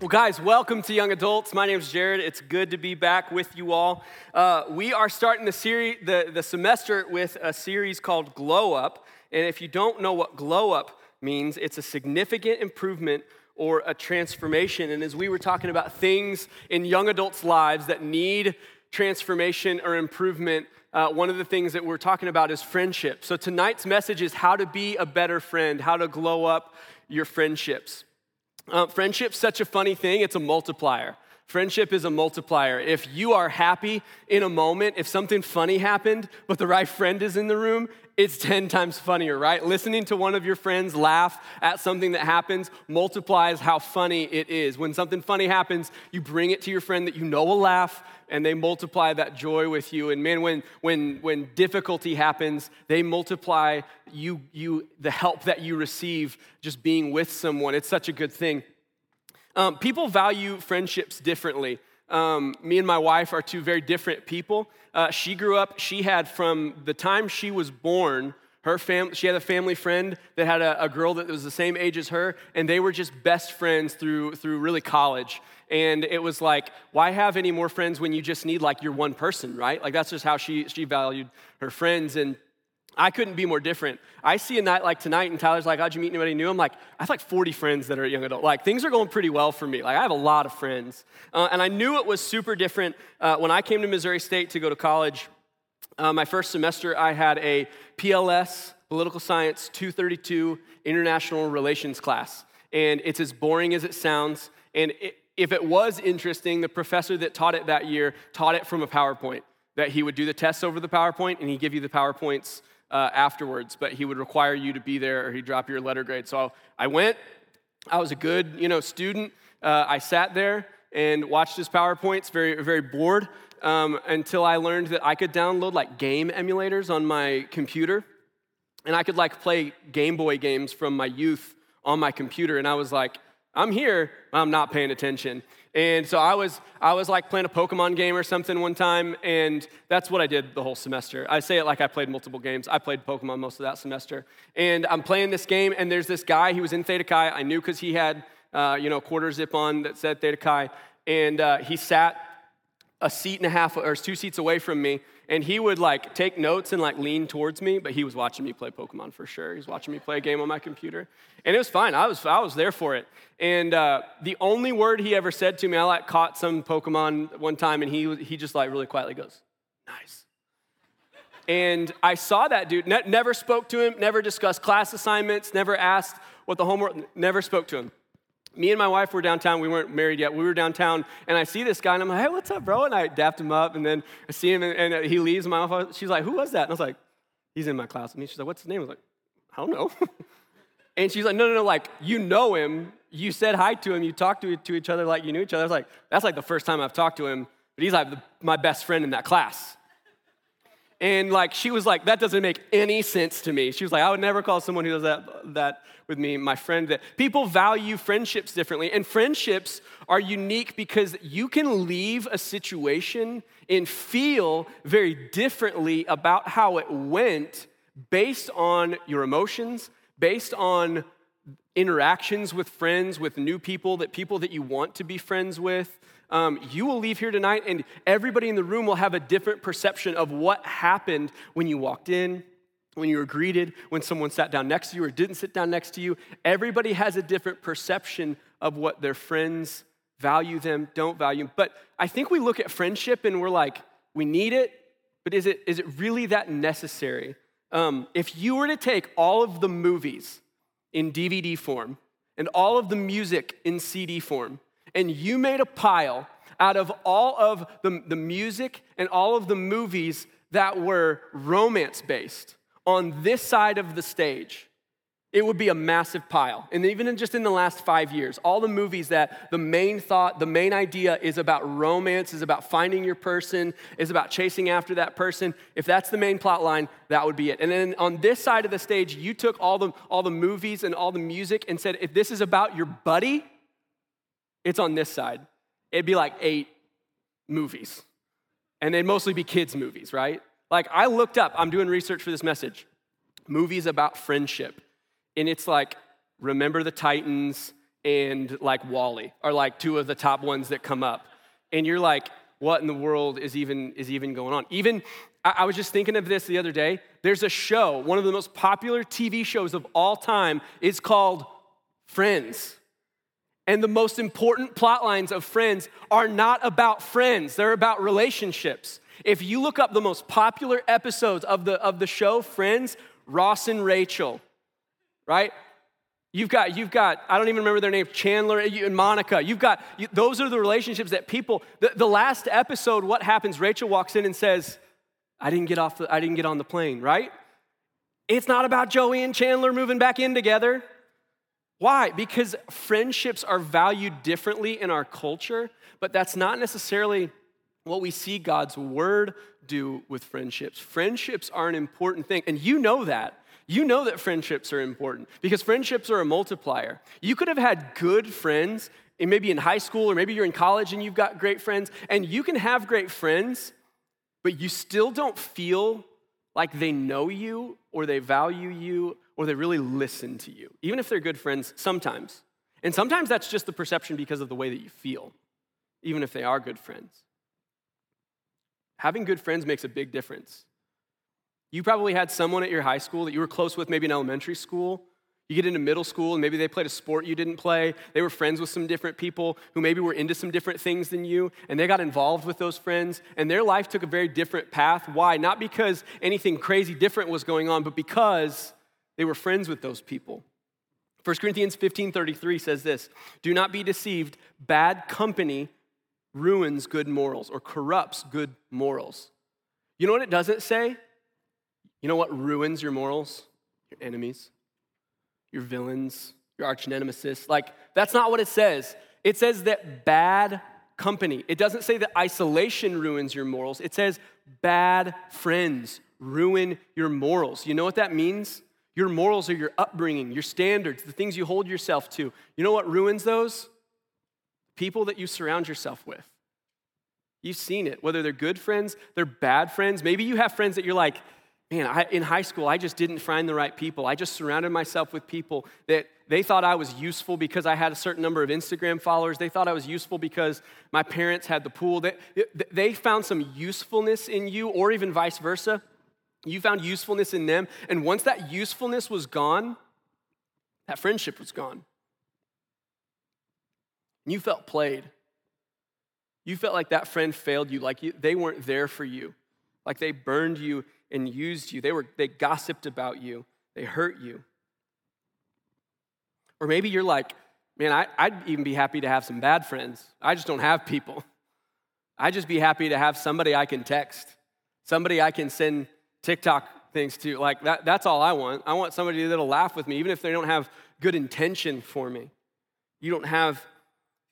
Well, guys, welcome to Young Adults. My name is Jared. It's good to be back with you all. Uh, we are starting the series, the, the semester with a series called Glow Up. And if you don't know what glow up means, it's a significant improvement or a transformation. And as we were talking about things in young adults' lives that need transformation or improvement, uh, one of the things that we're talking about is friendship. So tonight's message is how to be a better friend, how to glow up your friendships. Uh, friendship's such a funny thing, it's a multiplier. Friendship is a multiplier. If you are happy in a moment, if something funny happened, but the right friend is in the room, it's 10 times funnier, right? Listening to one of your friends laugh at something that happens multiplies how funny it is. When something funny happens, you bring it to your friend that you know will laugh, and they multiply that joy with you. And man, when, when, when difficulty happens, they multiply you, you, the help that you receive just being with someone. It's such a good thing. Um, people value friendships differently. Um, me and my wife are two very different people. Uh, she grew up, she had from the time she was born, her fam- she had a family friend that had a, a, girl that was the same age as her, and they were just best friends through, through really college. And it was like, why have any more friends when you just need like your one person, right? Like that's just how she, she valued her friends. And I couldn't be more different. I see a night like tonight, and Tyler's like, How'd you meet anybody new? I'm like, I have like 40 friends that are young adult. Like, things are going pretty well for me. Like, I have a lot of friends. Uh, and I knew it was super different uh, when I came to Missouri State to go to college. Uh, my first semester, I had a PLS, Political Science 232 International Relations class. And it's as boring as it sounds. And it, if it was interesting, the professor that taught it that year taught it from a PowerPoint. That he would do the tests over the PowerPoint and he'd give you the PowerPoints uh, afterwards, but he would require you to be there or he'd drop your letter grade. So I went. I was a good, you know, student. Uh, I sat there and watched his PowerPoints, very, very bored, um, until I learned that I could download like game emulators on my computer, and I could like play Game Boy games from my youth on my computer. And I was like, I'm here, I'm not paying attention. And so I was, I was like playing a Pokemon game or something one time, and that's what I did the whole semester. I say it like I played multiple games. I played Pokemon most of that semester. And I'm playing this game, and there's this guy, he was in Theta Chi. I knew because he had, uh, you know, quarter zip on that said Theta Chi. And uh, he sat a seat and a half, or two seats away from me, and he would like take notes and like lean towards me, but he was watching me play Pokemon for sure. He was watching me play a game on my computer, and it was fine. I was I was there for it. And uh, the only word he ever said to me, I like caught some Pokemon one time, and he he just like really quietly goes, "Nice." And I saw that dude. Ne- never spoke to him. Never discussed class assignments. Never asked what the homework. Never spoke to him me and my wife were downtown. We weren't married yet. We were downtown, and I see this guy, and I'm like, hey, what's up, bro? And I dapped him up, and then I see him, and, and he leaves. My wife, she's like, who was that? And I was like, he's in my class. And she's like, what's his name? I was like, I don't know. and she's like, no, no, no, like, you know him. You said hi to him. You talked to, to each other like you knew each other. I was like, that's like the first time I've talked to him, but he's like the, my best friend in that class. And like she was like, that doesn't make any sense to me. She was like, I would never call someone who does that, that with me my friend. That people value friendships differently. And friendships are unique because you can leave a situation and feel very differently about how it went based on your emotions, based on interactions with friends, with new people, that people that you want to be friends with um, you will leave here tonight and everybody in the room will have a different perception of what happened when you walked in, when you were greeted, when someone sat down next to you or didn't sit down next to you. Everybody has a different perception of what their friends value them, don't value them. But I think we look at friendship and we're like, we need it, but is it, is it really that necessary? Um, if you were to take all of the movies in DVD form and all of the music in CD form, and you made a pile out of all of the, the music and all of the movies that were romance based on this side of the stage, it would be a massive pile. And even in just in the last five years, all the movies that the main thought, the main idea is about romance, is about finding your person, is about chasing after that person. If that's the main plot line, that would be it. And then on this side of the stage, you took all the, all the movies and all the music and said, if this is about your buddy, it's on this side. It'd be like eight movies. And they'd mostly be kids' movies, right? Like I looked up, I'm doing research for this message, movies about friendship. And it's like Remember the Titans and like WALL-E are like two of the top ones that come up. And you're like, what in the world is even is even going on? Even I was just thinking of this the other day. There's a show, one of the most popular TV shows of all time. It's called Friends. And the most important plot lines of Friends are not about friends, they're about relationships. If you look up the most popular episodes of the, of the show, Friends, Ross and Rachel, right? You've got, you've got, I don't even remember their name, Chandler eh, and Monica. You've got, you, those are the relationships that people, the, the last episode, what happens? Rachel walks in and says, I didn't get off the, I didn't get on the plane, right? It's not about Joey and Chandler moving back in together. Why? Because friendships are valued differently in our culture, but that's not necessarily what we see God's word do with friendships. Friendships are an important thing, and you know that. You know that friendships are important because friendships are a multiplier. You could have had good friends, and maybe in high school or maybe you're in college and you've got great friends, and you can have great friends, but you still don't feel like they know you or they value you or they really listen to you, even if they're good friends sometimes. And sometimes that's just the perception because of the way that you feel, even if they are good friends. Having good friends makes a big difference. You probably had someone at your high school that you were close with, maybe in elementary school, you get into middle school and maybe they played a sport you didn't play. They were friends with some different people who maybe were into some different things than you, and they got involved with those friends, and their life took a very different path. Why? Not because anything crazy different was going on, but because they were friends with those people. 1 Corinthians 15:33 says this, "Do not be deceived, bad company ruins good morals or corrupts good morals." You know what it doesn't say? You know what ruins your morals? Your enemies your villains, your arch nemesis. Like, that's not what it says. It says that bad company. It doesn't say that isolation ruins your morals. It says bad friends ruin your morals. You know what that means? Your morals are your upbringing, your standards, the things you hold yourself to. You know what ruins those? People that you surround yourself with. You've seen it, whether they're good friends, they're bad friends. Maybe you have friends that you're like, man, I, in high school, I just didn't find the right people. I just surrounded myself with people that they thought I was useful because I had a certain number of Instagram followers. They thought I was useful because my parents had the pool. They, they found some usefulness in you, or even vice versa. You found usefulness in them. And once that usefulness was gone, that friendship was gone. And you felt played. You felt like that friend failed you, like you, they weren't there for you, like they burned you and used you. They, were, they gossiped about you, they hurt you. Or maybe you're like, man, I, I'd even be happy to have some bad friends. I just don't have people. I'd just be happy to have somebody I can text, somebody I can send TikTok things too. Like, that, that's all I want. I want somebody that'll laugh with me, even if they don't have good intention for me. You don't have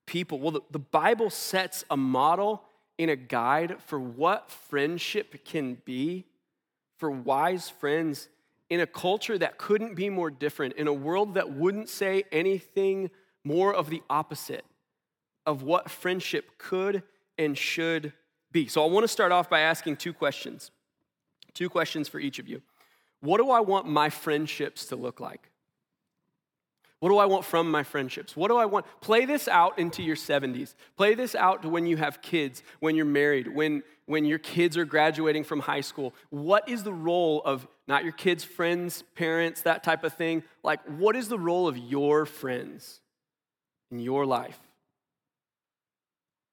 people. Well, the, the Bible sets a model in a guide for what friendship can be for wise friends in a culture that couldn't be more different, in a world that wouldn't say anything more of the opposite of what friendship could and should be. So I want to start off by asking two questions. Two questions for each of you. What do I want my friendships to look like? What do I want from my friendships? What do I want? Play this out into your 70s. Play this out to when you have kids, when you're married, when, when your kids are graduating from high school. What is the role of not your kids' friends, parents, that type of thing? Like, what is the role of your friends in your life?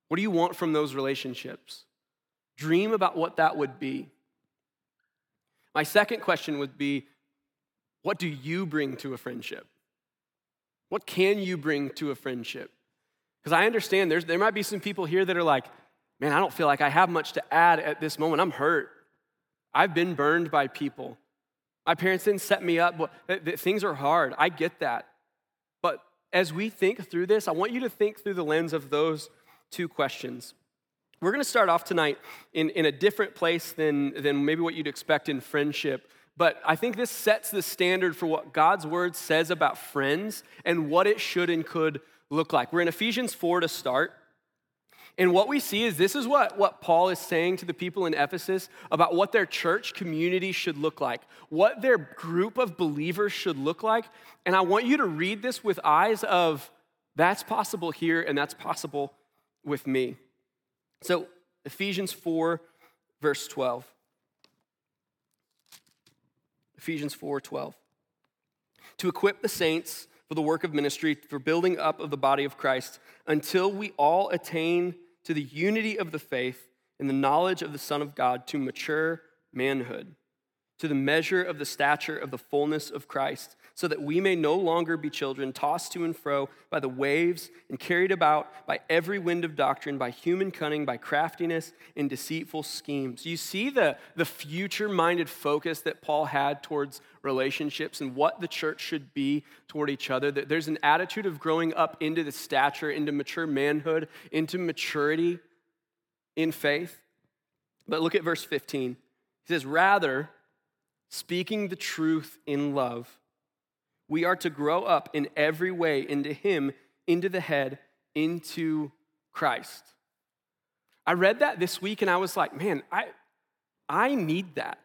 What do you want from those relationships? Dream about what that would be. My second question would be what do you bring to a friendship? What can you bring to a friendship? Because I understand there's, there might be some people here that are like, man, I don't feel like I have much to add at this moment. I'm hurt. I've been burned by people. My parents didn't set me up. But things are hard. I get that. But as we think through this, I want you to think through the lens of those two questions. We're going to start off tonight in, in a different place than, than maybe what you'd expect in friendship. But I think this sets the standard for what God's word says about friends and what it should and could look like. We're in Ephesians 4 to start. And what we see is this is what, what Paul is saying to the people in Ephesus about what their church community should look like, what their group of believers should look like. And I want you to read this with eyes of That's possible here, and that's possible with me. So, Ephesians 4, verse 12. Ephesians 4 12. To equip the saints for the work of ministry, for building up of the body of Christ, until we all attain to the unity of the faith and the knowledge of the Son of God, to mature manhood to the measure of the stature of the fullness of Christ, so that we may no longer be children tossed to and fro by the waves and carried about by every wind of doctrine, by human cunning, by craftiness and deceitful schemes. You see the, the future minded focus that Paul had towards relationships and what the church should be toward each other. That there's an attitude of growing up into the stature, into mature manhood, into maturity in faith. But look at verse 15. He says, Rather, speaking the truth in love, we are to grow up in every way into Him, into the head, into Christ. I read that this week and I was like, man, I, I need that.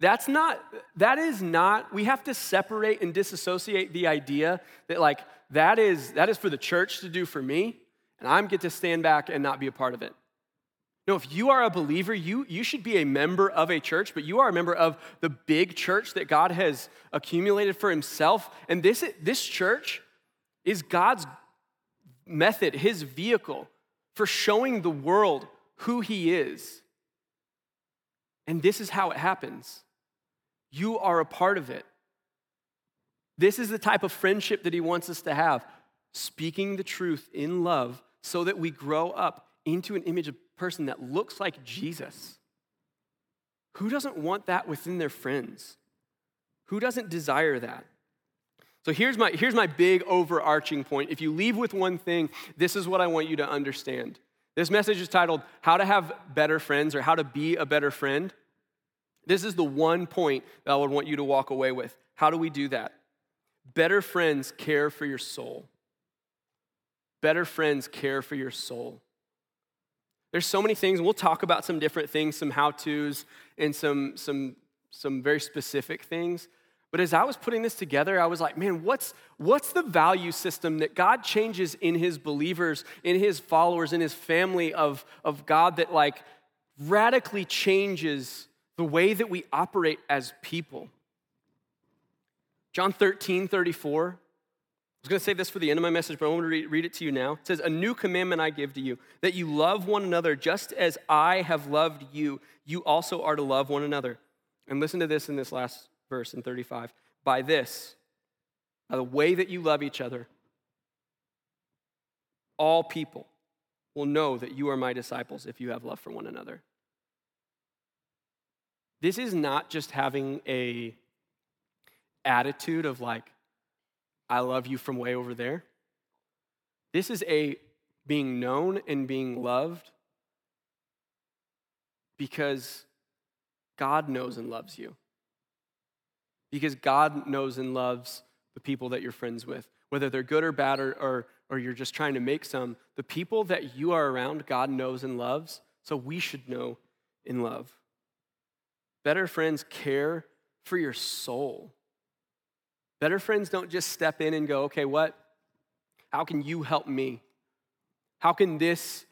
That's not, that is not, we have to separate and disassociate the idea that like that is that is for the church to do for me, and I'm get to stand back and not be a part of it. No, if you are a believer, you, you should be a member of a church, but you are a member of the big church that God has accumulated for himself. And this, this church is God's method, his vehicle for showing the world who he is. And this is how it happens. You are a part of it. This is the type of friendship that he wants us to have, speaking the truth in love so that we grow up into an image of a person that looks like Jesus. Who doesn't want that within their friends? Who doesn't desire that? So here's my, here's my big overarching point. If you leave with one thing, this is what I want you to understand. This message is titled How to Have Better Friends or How to Be a Better Friend. This is the one point that I would want you to walk away with. How do we do that? Better friends care for your soul. Better friends care for your soul. There's so many things, we'll talk about some different things, some how-tos, and some, some, some very specific things. But as I was putting this together, I was like, man, what's, what's the value system that God changes in his believers, in his followers, in his family of, of God that like radically changes the way that we operate as people? John 13, 34 I was going to save this for the end of my message, but I want to read, read it to you now. It says, A new commandment I give to you, that you love one another just as I have loved you. You also are to love one another. And listen to this in this last verse in 35. By this, by the way that you love each other, all people will know that you are my disciples if you have love for one another. This is not just having a attitude of like, I love you from way over there. This is a being known and being loved because God knows and loves you. Because God knows and loves the people that you're friends with, whether they're good or bad or, or, or you're just trying to make some. The people that you are around, God knows and loves, so we should know and love. Better friends care for your soul. Better friends don't just step in and go, okay, what? How can you help me? How can this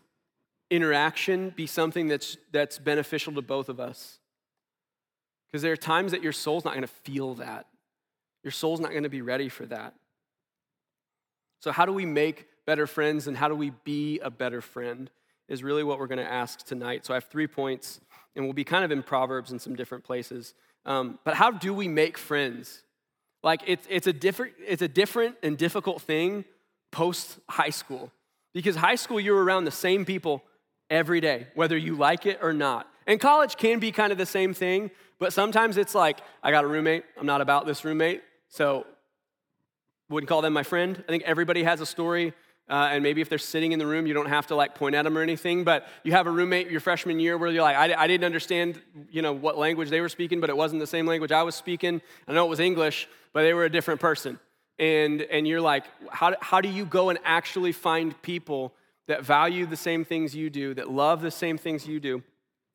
interaction be something that's, that's beneficial to both of us? Because there are times that your soul's not going to feel that. Your soul's not going to be ready for that. So, how do we make better friends and how do we be a better friend is really what we're going to ask tonight. So, I have three points, and we'll be kind of in Proverbs in some different places. Um, but how do we make friends? Like it's, it's, a different, it's a different and difficult thing post high school because high school you're around the same people every day, whether you like it or not. And college can be kind of the same thing, but sometimes it's like, I got a roommate, I'm not about this roommate, so wouldn't call them my friend. I think everybody has a story uh, and maybe if they're sitting in the room, you don't have to like point at them or anything. But you have a roommate your freshman year where you're like, I, I didn't understand, you know, what language they were speaking, but it wasn't the same language I was speaking. I know it was English, but they were a different person. And and you're like, how how do you go and actually find people that value the same things you do, that love the same things you do?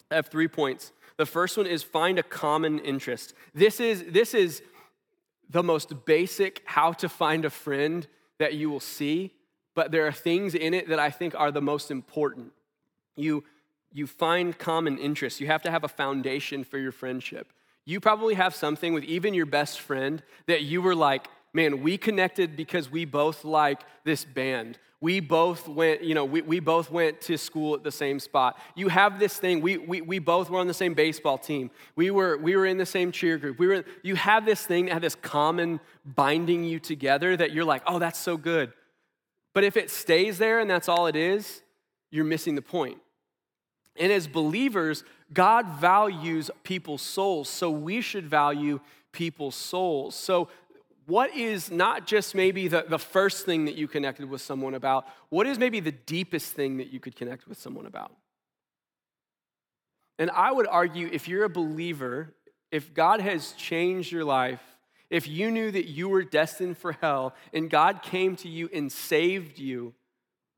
I have three points. The first one is find a common interest. This is this is the most basic how to find a friend that you will see but there are things in it that I think are the most important. You, you find common interests. You have to have a foundation for your friendship. You probably have something with even your best friend that you were like, man, we connected because we both like this band. We both went, you know, we, we both went to school at the same spot. You have this thing, we, we, we both were on the same baseball team. We were, we were in the same cheer group. We were, you have this thing that had this common binding you together that you're like, oh, that's so good. But if it stays there and that's all it is, you're missing the point. And as believers, God values people's souls, so we should value people's souls. So what is not just maybe the, the first thing that you connected with someone about, what is maybe the deepest thing that you could connect with someone about? And I would argue if you're a believer, if God has changed your life, if you knew that you were destined for hell and God came to you and saved you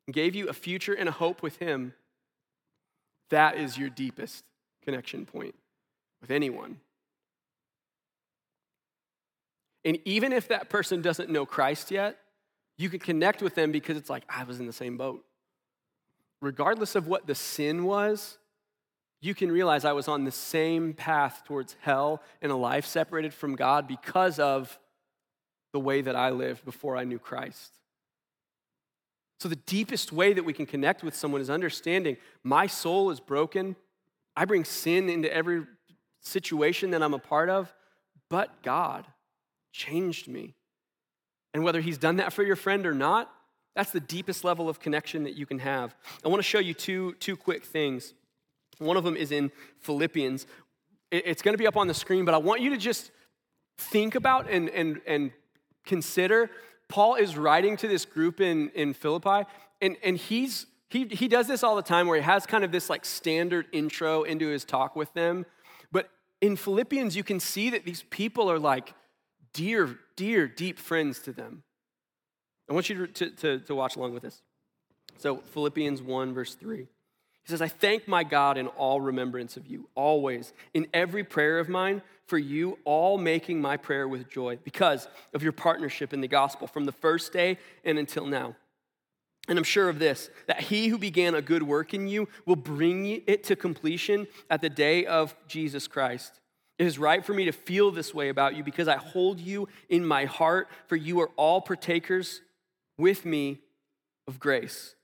gave you a future and a hope with Him, that is your deepest connection point with anyone. And even if that person doesn't know Christ yet, you can connect with them because it's like, I was in the same boat. Regardless of what the sin was, you can realize I was on the same path towards hell and a life separated from God because of the way that I lived before I knew Christ. So, the deepest way that we can connect with someone is understanding my soul is broken. I bring sin into every situation that I'm a part of, but God changed me. And whether he's done that for your friend or not, that's the deepest level of connection that you can have. I want to show you two, two quick things. One of them is in Philippians. It's going to be up on the screen, but I want you to just think about and, and, and consider. Paul is writing to this group in, in Philippi, and, and he's, he, he does this all the time where he has kind of this like standard intro into his talk with them. But in Philippians, you can see that these people are like, dear, dear, deep friends to them. I want you to, to, to, watch along with this. So, Philippians 1, verse 3. He says, I thank my God in all remembrance of you, always, in every prayer of mine, for you, all making my prayer with joy, because of your partnership in the gospel from the first day and until now. And I'm sure of this, that he who began a good work in you will bring it to completion at the day of Jesus Christ. It is right for me to feel this way about you because I hold you in my heart, for you are all partakers with me of grace,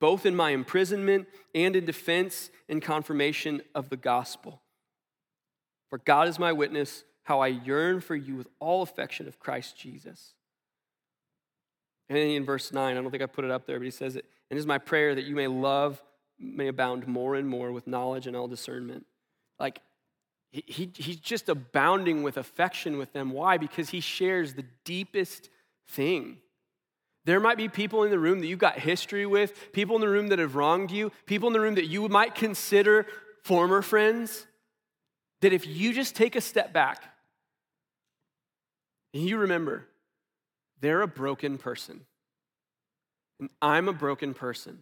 both in my imprisonment and in defense and confirmation of the gospel. For God is my witness, how I yearn for you with all affection of Christ Jesus. And then in verse 9, I don't think I put it up there, but he says it, and it is my prayer that you may love, may abound more and more with knowledge and all discernment. Like, he, he, he's just abounding with affection with them. Why? Because he shares the deepest thing. There might be people in the room that you've got history with, people in the room that have wronged you, people in the room that you might consider former friends. That if you just take a step back and you remember, they're a broken person, and I'm a broken person.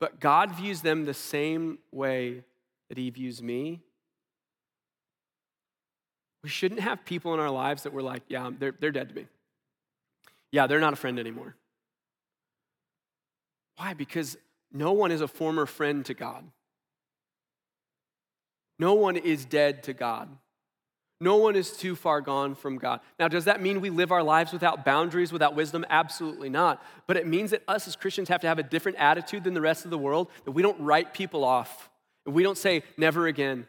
But God views them the same way that he views me. We shouldn't have people in our lives that we're like, yeah, they're, they're dead to me. Yeah, they're not a friend anymore. Why? Because no one is a former friend to God. No one is dead to God. No one is too far gone from God. Now, does that mean we live our lives without boundaries, without wisdom? Absolutely not. But it means that us as Christians have to have a different attitude than the rest of the world, that we don't write people off. And we don't say, never again.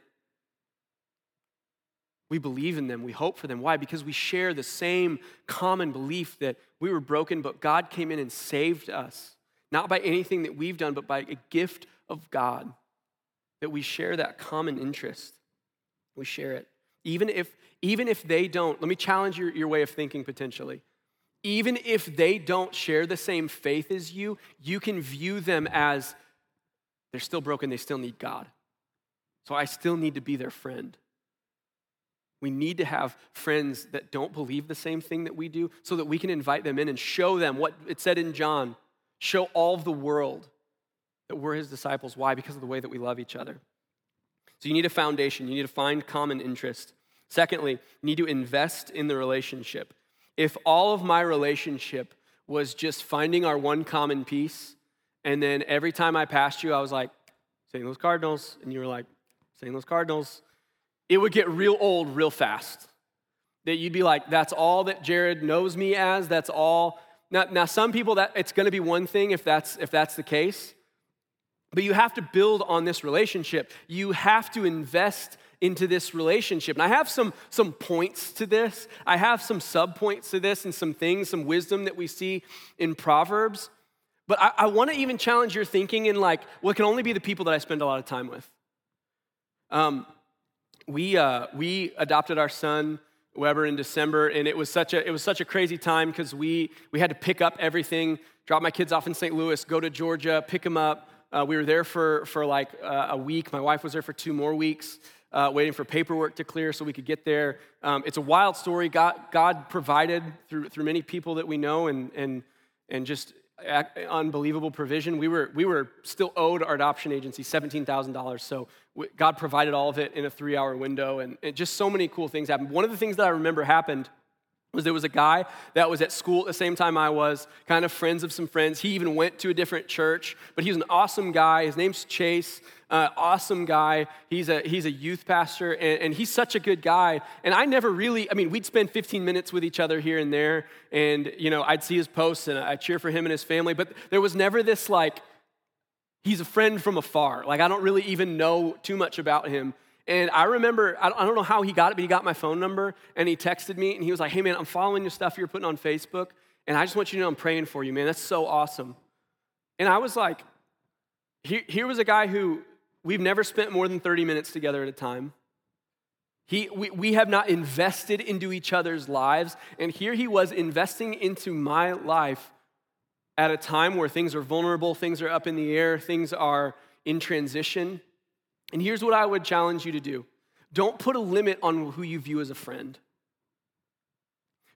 We believe in them. We hope for them. Why? Because we share the same common belief that we were broken, but God came in and saved us. Not by anything that we've done, but by a gift of God. That we share that common interest. We share it. Even if, even if they don't, let me challenge your, your way of thinking potentially. Even if they don't share the same faith as you, you can view them as they're still broken, they still need God. So I still need to be their friend. We need to have friends that don't believe the same thing that we do so that we can invite them in and show them what it said in John show all the world that we're his disciples. Why? Because of the way that we love each other. So you need a foundation, you need to find common interest. Secondly, you need to invest in the relationship. If all of my relationship was just finding our one common piece. And then every time I passed you, I was like, St. Louis Cardinals. And you were like, St. Louis Cardinals. It would get real old real fast. That you'd be like, that's all that Jared knows me as. That's all. Now, now some people that it's going to be one thing if that's if that's the case. But you have to build on this relationship. You have to invest into this relationship. And I have some, some points to this. I have some subpoints to this and some things, some wisdom that we see in Proverbs. But I, I want to even challenge your thinking in like, it can only be the people that I spend a lot of time with. Um, we, uh, we adopted our son Weber in December, and it was such a it was such a crazy time because we we had to pick up everything, drop my kids off in St. Louis, go to Georgia, pick them up. Uh, we were there for for like uh, a week. My wife was there for two more weeks, uh, waiting for paperwork to clear so we could get there. Um, it's a wild story. God God provided through through many people that we know, and and and just unbelievable provision. We were, we were still owed our adoption agency $17,000. So God provided all of it in a three hour window. And, just so many cool things happened. One of the things that I remember happened was there was a guy that was at school at the same time I was, kind of friends of some friends. He even went to a different church, but he was an awesome guy. His name's Chase, uh, awesome guy. He's a, he's a youth pastor, and, and he's such a good guy. And I never really, I mean, we'd spend 15 minutes with each other here and there, and, you know, I'd see his posts and I'd cheer for him and his family, but there was never this, like, he's a friend from afar. Like, I don't really even know too much about him. And I remember, I don't know how he got it, but he got my phone number and he texted me and he was like, hey man, I'm following your stuff you're putting on Facebook. And I just want you to know I'm praying for you, man. That's so awesome. And I was like, here, here was a guy who we've never spent more than 30 minutes together at a time. He, we, we have not invested into each other's lives. And here he was investing into my life at a time where things are vulnerable, things are up in the air, things are in transition. And here's what I would challenge you to do don't put a limit on who you view as a friend.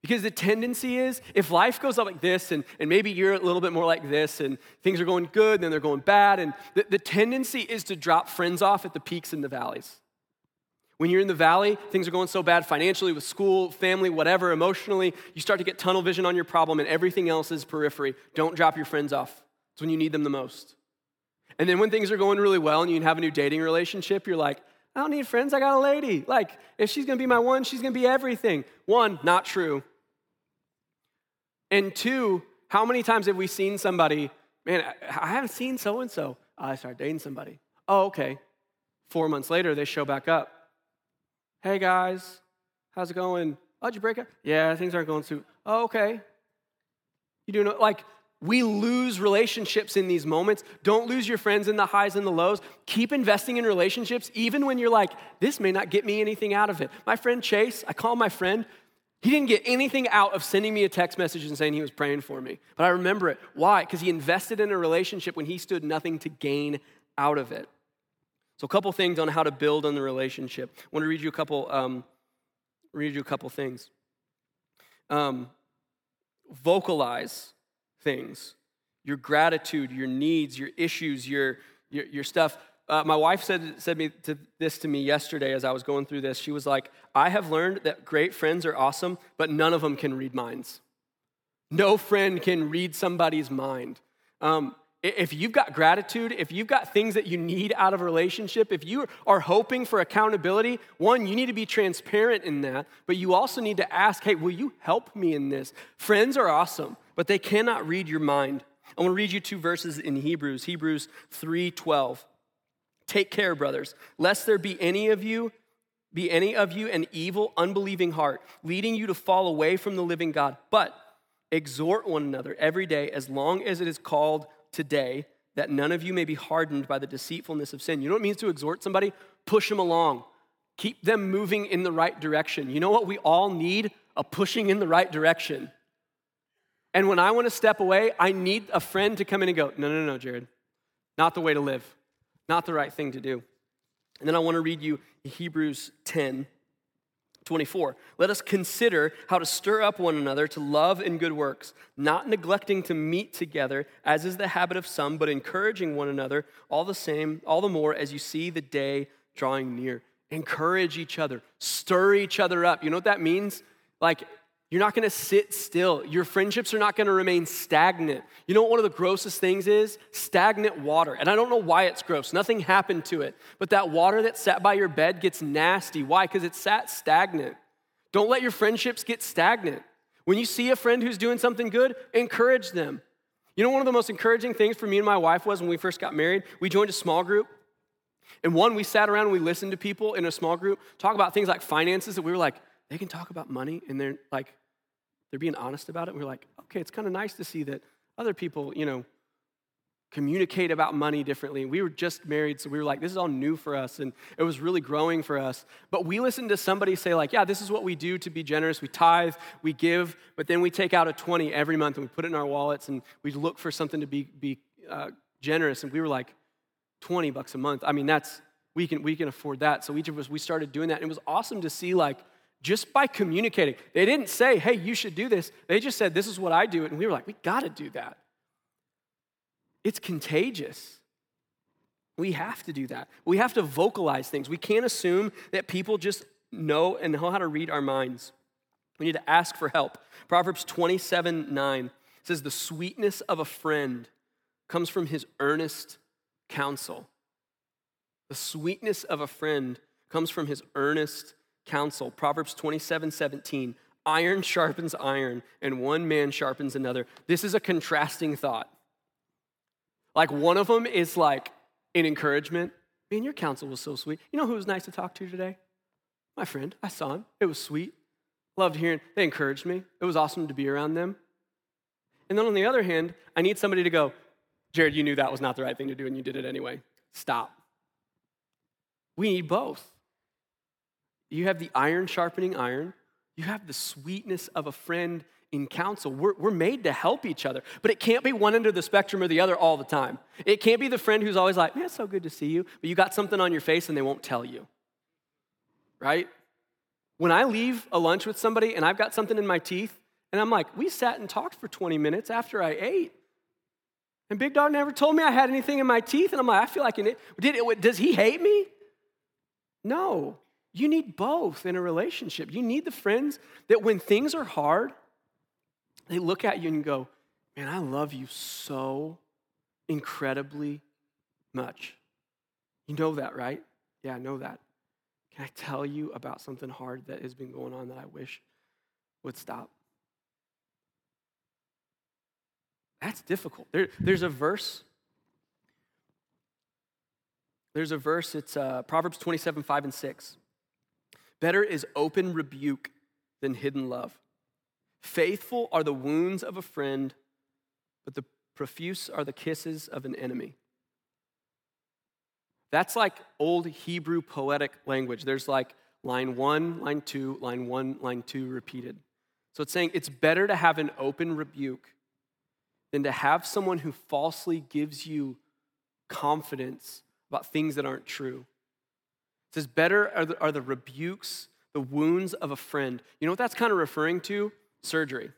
Because the tendency is, if life goes up like this, and, and maybe you're a little bit more like this, and things are going good, then they're going bad, and the, the tendency is to drop friends off at the peaks and the valleys. When you're in the valley, things are going so bad financially, with school, family, whatever, emotionally, you start to get tunnel vision on your problem, and everything else is periphery. Don't drop your friends off. It's when you need them the most. And then when things are going really well and you have a new dating relationship, you're like, I don't need friends, I got a lady. Like, if she's gonna be my one, she's gonna be everything. One, not true. And two, how many times have we seen somebody, man, I haven't seen so and so. I started dating somebody. Oh, okay. Four months later, they show back up. Hey guys, how's it going? Oh, did you break up? Yeah, things aren't going too. Oh, okay. You doing like we lose relationships in these moments. Don't lose your friends in the highs and the lows. Keep investing in relationships, even when you're like, this may not get me anything out of it. My friend Chase, I call my friend, he didn't get anything out of sending me a text message and saying he was praying for me. But I remember it. Why? Because he invested in a relationship when he stood nothing to gain out of it. So, a couple things on how to build on the relationship. I want to read you a couple, um, read you a couple things. Um, vocalize things your gratitude, your needs, your issues, your, your, your stuff. Uh, my wife said, said me to, this to me yesterday as I was going through this. She was like, I have learned that great friends are awesome, but none of them can read minds. No friend can read somebody's mind. Um, if you've got gratitude, if you've got things that you need out of a relationship, if you are hoping for accountability, one, you need to be transparent in that, but you also need to ask, hey, will you help me in this? Friends are awesome, but they cannot read your mind. I want to read you two verses in Hebrews, Hebrews 3:12. Take care, brothers, lest there be any of you be any of you an evil, unbelieving heart, leading you to fall away from the living God. But exhort one another every day as long as it is called today that none of you may be hardened by the deceitfulness of sin. You know what it means to exhort somebody? Push them along. Keep them moving in the right direction. You know what we all need? A pushing in the right direction. And when I want to step away, I need a friend to come in and go, no, no, no, Jared, not the way to live, not the right thing to do. And then I want to read you Hebrews 10, 24. Let us consider how to stir up one another to love and good works, not neglecting to meet together, as is the habit of some, but encouraging one another, all the same, all the more as you see the day drawing near. Encourage each other, stir each other up. You know what that means? Like, You're not gonna sit still. Your friendships are not gonna remain stagnant. You know what one of the grossest things is? Stagnant water. And I don't know why it's gross. Nothing happened to it. But that water that sat by your bed gets nasty. Why? Because it sat stagnant. Don't let your friendships get stagnant. When you see a friend who's doing something good, encourage them. You know, one of the most encouraging things for me and my wife was when we first got married, we joined a small group. And one, we sat around and we listened to people in a small group talk about things like finances that we were like, they can talk about money and they're like, they're being honest about it. We're like, okay, it's kind of nice to see that other people, you know, communicate about money differently. We were just married, so we were like, this is all new for us, and it was really growing for us. But we listened to somebody say, like, yeah, this is what we do to be generous. We tithe, we give, but then we take out a 20 every month and we put it in our wallets and we look for something to be, be uh, generous. And we were like, 20 bucks a month. I mean, that's, we can, we can afford that. So each of us, we started doing that. And it was awesome to see, like, just by communicating. They didn't say, hey, you should do this. They just said, this is what I do. And we were like, we got to do that. It's contagious. We have to do that. We have to vocalize things. We can't assume that people just know and know how to read our minds. We need to ask for help. Proverbs 27 9 says, The sweetness of a friend comes from his earnest counsel. The sweetness of a friend comes from his earnest counsel. Proverbs 27 17. Iron sharpens iron, and one man sharpens another. This is a contrasting thought. Like one of them is like an encouragement. Man, your counsel was so sweet. You know who was nice to talk to today? My friend. I saw him. It was sweet. Loved hearing. They encouraged me. It was awesome to be around them. And then on the other hand, I need somebody to go, Jared, you knew that was not the right thing to do and you did it anyway. Stop. We need both. You have the iron sharpening iron, you have the sweetness of a friend in counsel. We're, we're made to help each other, but it can't be one end of the spectrum or the other all the time. It can't be the friend who's always like, man, it's so good to see you, but you got something on your face and they won't tell you. Right? When I leave a lunch with somebody and I've got something in my teeth, and I'm like, we sat and talked for 20 minutes after I ate. And Big Dog never told me I had anything in my teeth. And I'm like, I feel like, it, did it, does he hate me? No. You need both in a relationship. You need the friends that when things are hard, they look at you and go, Man, I love you so incredibly much. You know that, right? Yeah, I know that. Can I tell you about something hard that has been going on that I wish would stop? That's difficult. There, there's a verse. There's a verse, it's uh, Proverbs 27, 5 and 6. Better is open rebuke than hidden love. Faithful are the wounds of a friend, but the profuse are the kisses of an enemy. That's like old Hebrew poetic language. There's like line one, line two, line one, line two repeated. So it's saying it's better to have an open rebuke than to have someone who falsely gives you confidence about things that aren't true. It says, Better are the, are the rebukes, the wounds of a friend. You know what that's kind of referring to? Surgery.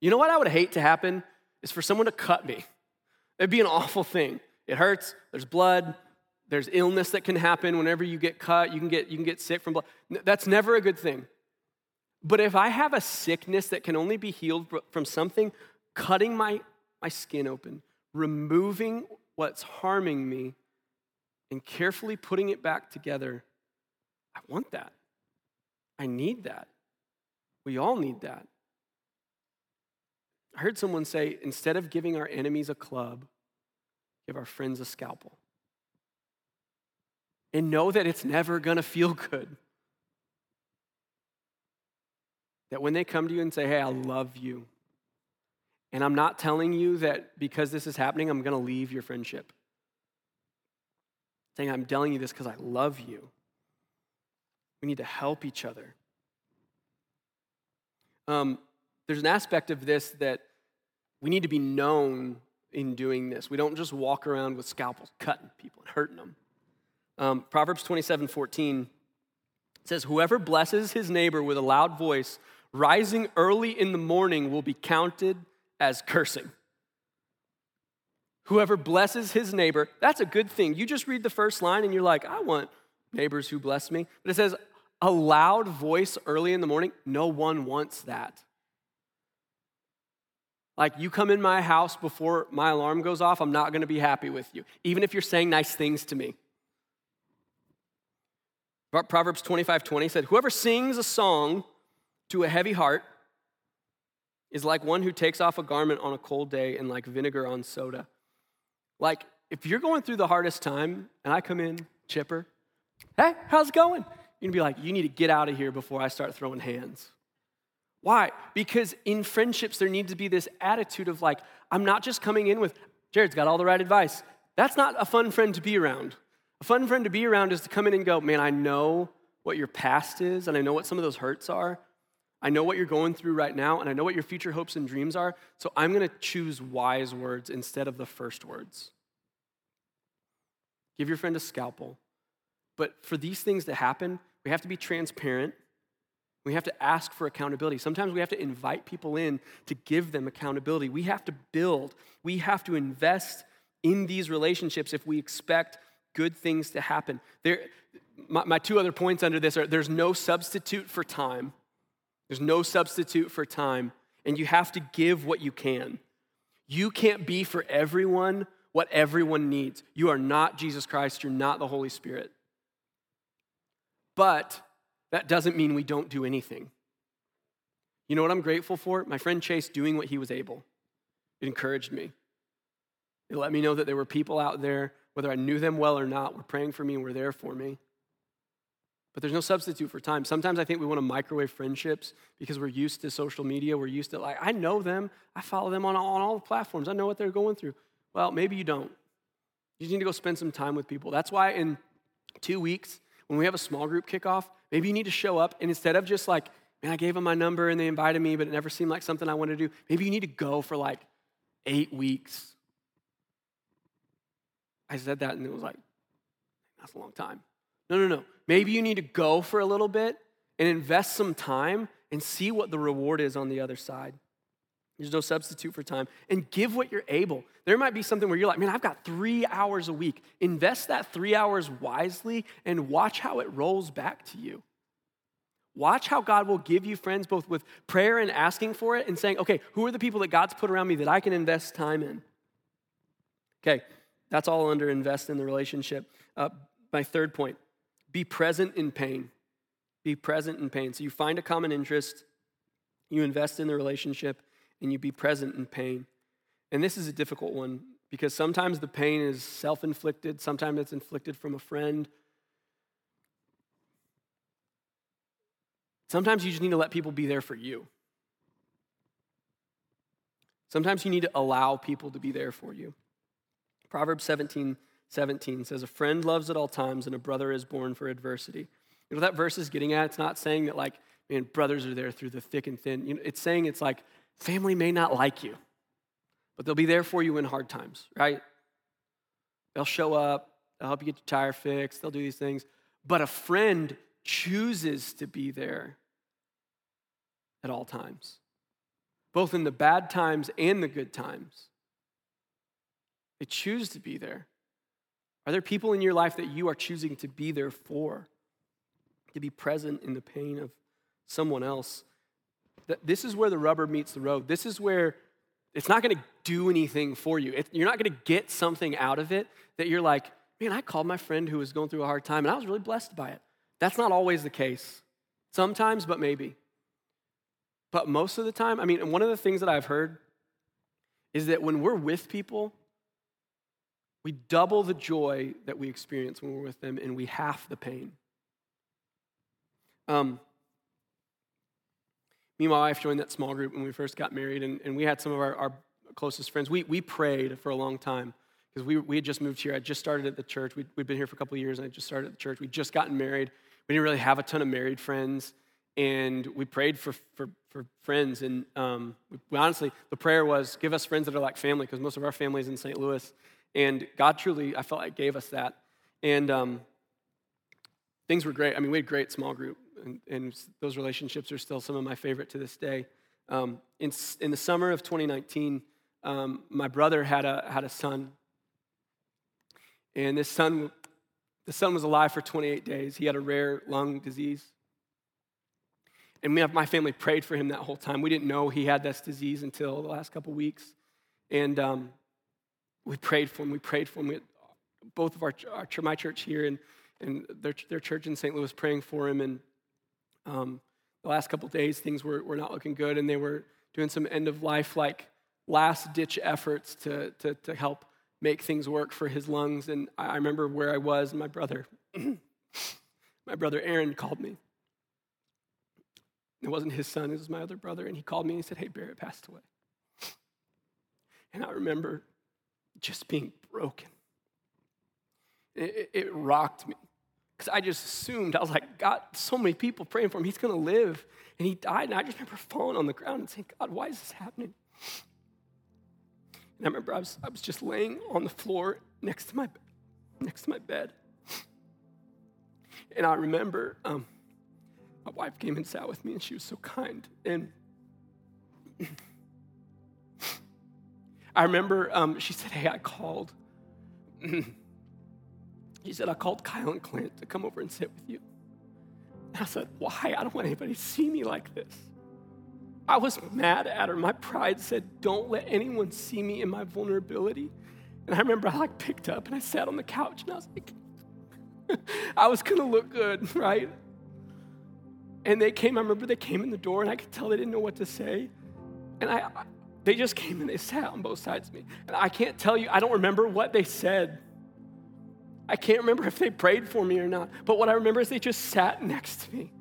You know what I would hate to happen is for someone to cut me. It'd be an awful thing. It hurts, there's blood, there's illness that can happen whenever you get cut, you can get, you can get sick from blood. That's never a good thing. But if I have a sickness that can only be healed from something cutting my, my skin open, removing what's harming me, and carefully putting it back together, I want that. I need that. We all need that. I heard someone say instead of giving our enemies a club, give our friends a scalpel. And know that it's never going to feel good. That when they come to you and say, hey, I love you, and I'm not telling you that because this is happening, I'm going to leave your friendship. Saying I'm telling you this because I love you. We need to help each other. Um, there's an aspect of this that we need to be known in doing this. We don't just walk around with scalpels cutting people and hurting them. Um, Proverbs 27 14 says, Whoever blesses his neighbor with a loud voice rising early in the morning will be counted as cursing. Whoever blesses his neighbor, that's a good thing. You just read the first line and you're like, I want neighbors who bless me. But it says, A loud voice early in the morning, no one wants that. Like, you come in my house before my alarm goes off, I'm not gonna be happy with you, even if you're saying nice things to me. Proverbs 25 20 said, Whoever sings a song to a heavy heart is like one who takes off a garment on a cold day and like vinegar on soda. Like, if you're going through the hardest time and I come in chipper, hey, how's it going? You're gonna be like, you need to get out of here before I start throwing hands. Why? Because in friendships, there needs to be this attitude of like, I'm not just coming in with, Jared's got all the right advice. That's not a fun friend to be around. A fun friend to be around is to come in and go, man, I know what your past is, and I know what some of those hurts are. I know what you're going through right now, and I know what your future hopes and dreams are. So I'm going to choose wise words instead of the first words. Give your friend a scalpel. But for these things to happen, we have to be transparent we have to ask for accountability. Sometimes we have to invite people in to give them accountability. We have to build, we have to invest in these relationships if we expect good things to happen. There, my, my two other points under this are there's no substitute for time. There's no substitute for time, and you have to give what you can. You can't be for everyone what everyone needs. You are not Jesus Christ, you're not the Holy Spirit. But that doesn't mean we don't do anything. You know what I'm grateful for? My friend Chase doing what he was able. It encouraged me. It let me know that there were people out there, whether I knew them well or not, were praying for me and were there for me. But there's no substitute for time. Sometimes I think we want to microwave friendships because we're used to social media. We're used to, like, I know them. I follow them on, on all the platforms. I know what they're going through. Well, maybe you don't. You just need to go spend some time with people. That's why in two weeks, when we have a small group kickoff, maybe you need to show up and instead of just like, man, I gave them my number and they invited me, but it never seemed like something I wanted to do, maybe you need to go for like eight weeks. I said that and it was like, that's a long time. No, no, no. Maybe you need to go for a little bit and invest some time and see what the reward is on the other side. There's no substitute for time. And give what you're able. There might be something where you're like, man, I've got three hours a week. Invest that three hours wisely and watch how it rolls back to you. Watch how God will give you friends both with prayer and asking for it and saying, okay, who are the people that God's put around me that I can invest time in? Okay, that's all under invest in the relationship. Uh, my third point be present in pain. Be present in pain. So you find a common interest, you invest in the relationship, and you be present in pain. And this is a difficult one because sometimes the pain is self inflicted, sometimes it's inflicted from a friend. Sometimes you just need to let people be there for you. Sometimes you need to allow people to be there for you. Proverbs 17 17 says, A friend loves at all times, and a brother is born for adversity. You know that verse is getting at? It's not saying that, like, man, brothers are there through the thick and thin. You know, it's saying it's like Family may not like you, but they'll be there for you in hard times, right? They'll show up, they'll help you get your tire fixed, they'll do these things. But a friend chooses to be there at all times, both in the bad times and the good times. They choose to be there. Are there people in your life that you are choosing to be there for? To be present in the pain of someone else? This is where the rubber meets the road. This is where it's not going to do anything for you. You're not going to get something out of it that you're like, man, I called my friend who was going through a hard time and I was really blessed by it. That's not always the case. Sometimes, but maybe. But most of the time, I mean, one of the things that I've heard is that when we're with people, we double the joy that we experience when we're with them and we half the pain. Um, me and my wife joined that small group when we first got married, and, and we had some of our, our closest friends. We, we prayed for a long time because we, we had just moved here. I just started at the church. We'd, we'd been here for a couple years, and I just started at the church. We'd just gotten married. We didn't really have a ton of married friends, and we prayed for, for, for friends. And um, we, honestly, the prayer was, give us friends that are like family, because most of our family is in St. Louis. And God truly, I felt like, gave us that. And um, things were great. I mean, we had great small group and, and those relationships are still some of my favorite to this day. Um, in, in the summer of 2019, um, my brother had a, had a son. And this son, the son was alive for 28 days. He had a rare lung disease, And we have my family prayed for him that whole time. We didn't know he had this disease until the last couple weeks. And um, we prayed for him. We prayed for him. We both of our, our, my church here and, and their, their church in St. Louis praying for him. And um, the last couple days, things were, were not looking good. And they were doing some end of life, like last ditch efforts to, to, to help make things work for his lungs. And I remember where I was, and my brother, my brother Aaron called me. It wasn't his son, it was my other brother. And he called me and he said, Hey, Barrett passed away. And I remember just being broken. It, it rocked me because I just assumed, I was like, God, so many people praying for him. He's going to live. And he died. And I just remember falling on the ground and saying, God, why is this happening? And I remember I was, I was just laying on the floor next to my, next to my bed. And I remember um, my wife came and sat with me, and she was so kind. And I remember um, she said, Hey, I called. she said, I called Kyle and Clint to come over and sit with you. And I said, Why? I don't want anybody to see me like this. I was mad at her. My pride said, Don't let anyone see me in my vulnerability. And I remember I like picked up and I sat on the couch and I was like, I was gonna look good, right? And they came, I remember they came in the door and I could tell they didn't know what to say. And I, they just came and they sat on both sides of me. And I can't tell you, I don't remember what they said. I can't remember if they prayed for me or not. But what I remember is they just sat next to me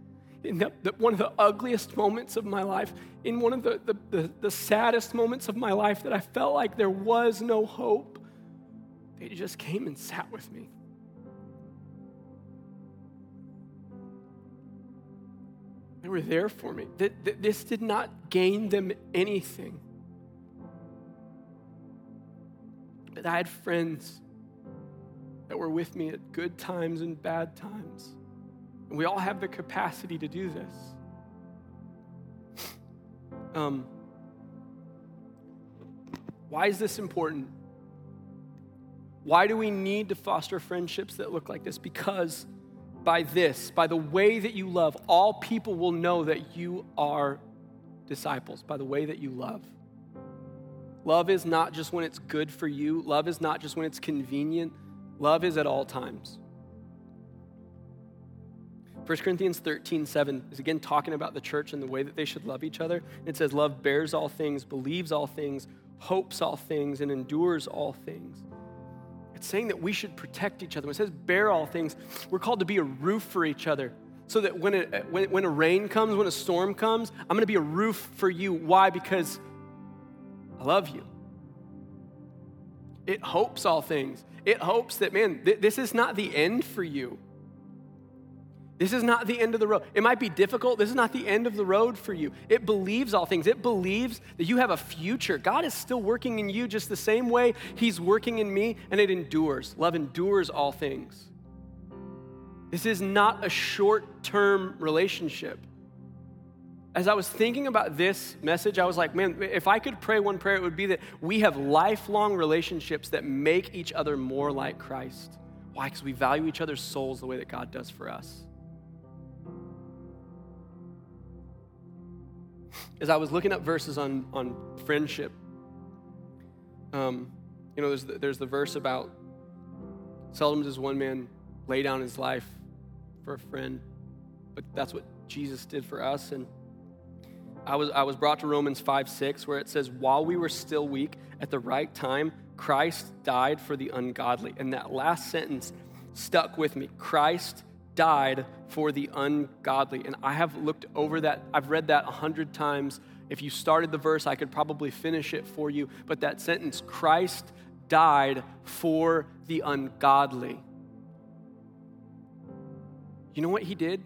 in the, the, one of the ugliest moments of my life, in one of the, the, the saddest moments of my life that I felt like there was no hope. They just came and sat with me. They were there for me. This did not gain them anything. But I had friends that were with me at good times and bad times. And we all have the capacity to do this. Um, why is this important? Why do we need to foster friendships that look like this? Because by this, by the way that you love, all people will know that you are disciples, by the way that you love. Love is not just when it's good for you, love is not just when it's convenient, love is at all times. 1 Corinthians 13, 7 is again talking about the church and the way that they should love each other. It says, Love bears all things, believes all things, hopes all things, and endures all things. It's saying that we should protect each other. When it says bear all things, we're called to be a roof for each other. So that when, it, when, when a rain comes, when a storm comes, I'm going to be a roof for you. Why? Because I love you. It hopes all things. It hopes that, man, th- this is not the end for you. This is not the end of the road. It might be difficult. This is not the end of the road for you. It believes all things. It believes that you have a future. God is still working in you just the same way He's working in me, and it endures. Love endures all things. This is not a short term relationship. As I was thinking about this message, I was like, man, if I could pray one prayer, it would be that we have lifelong relationships that make each other more like Christ. Why? Because we value each other's souls the way that God does for us. as I was looking up verses on, on friendship, um, you know, there's the, there's the verse about seldom does one man lay down his life for a friend, but that's what Jesus did for us. And I was, I was brought to Romans 5 6, where it says, While we were still weak, at the right time, Christ died for the ungodly. And that last sentence stuck with me. Christ died for the ungodly. And I have looked over that, I've read that a hundred times. If you started the verse, I could probably finish it for you. But that sentence, Christ died for the ungodly. You know what he did?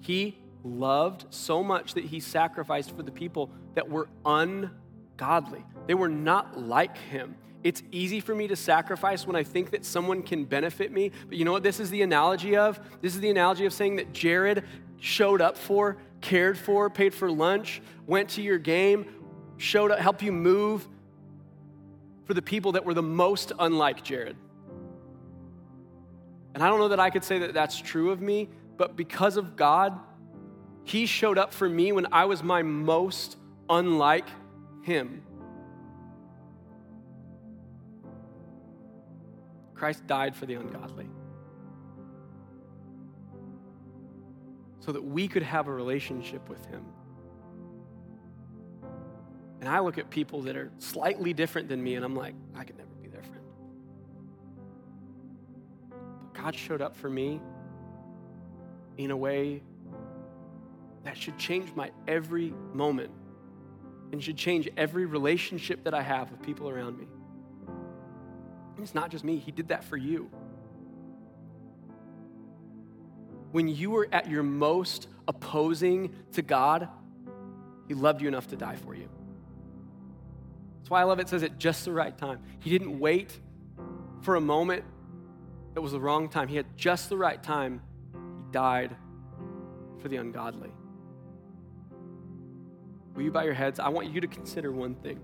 He loved so much that he sacrificed for the people that were ungodly. They were not like him. It's easy for me to sacrifice when I think that someone can benefit me. But you know what this is the analogy of? This is the analogy of saying that Jared showed up for, cared for, paid for lunch, went to your game, showed up, helped you move for the people that were the most unlike Jared. And I don't know that I could say that that's true of me, but because of God, He showed up for me when I was my most unlike Him. Christ died for the ungodly. So that we could have a relationship with Him. And I look at people that are slightly different than me and I'm like, I could never be their friend. But God showed up for me in a way that should change my every moment and should change every relationship that I have with people around me. And it's not just me, He did that for you. When you were at your most opposing to God, He loved you enough to die for you. That's why I love it, it says at just the right time. He didn't wait for a moment that was the wrong time. He had just the right time. He died for the ungodly. Will you bow your heads? I want you to consider one thing.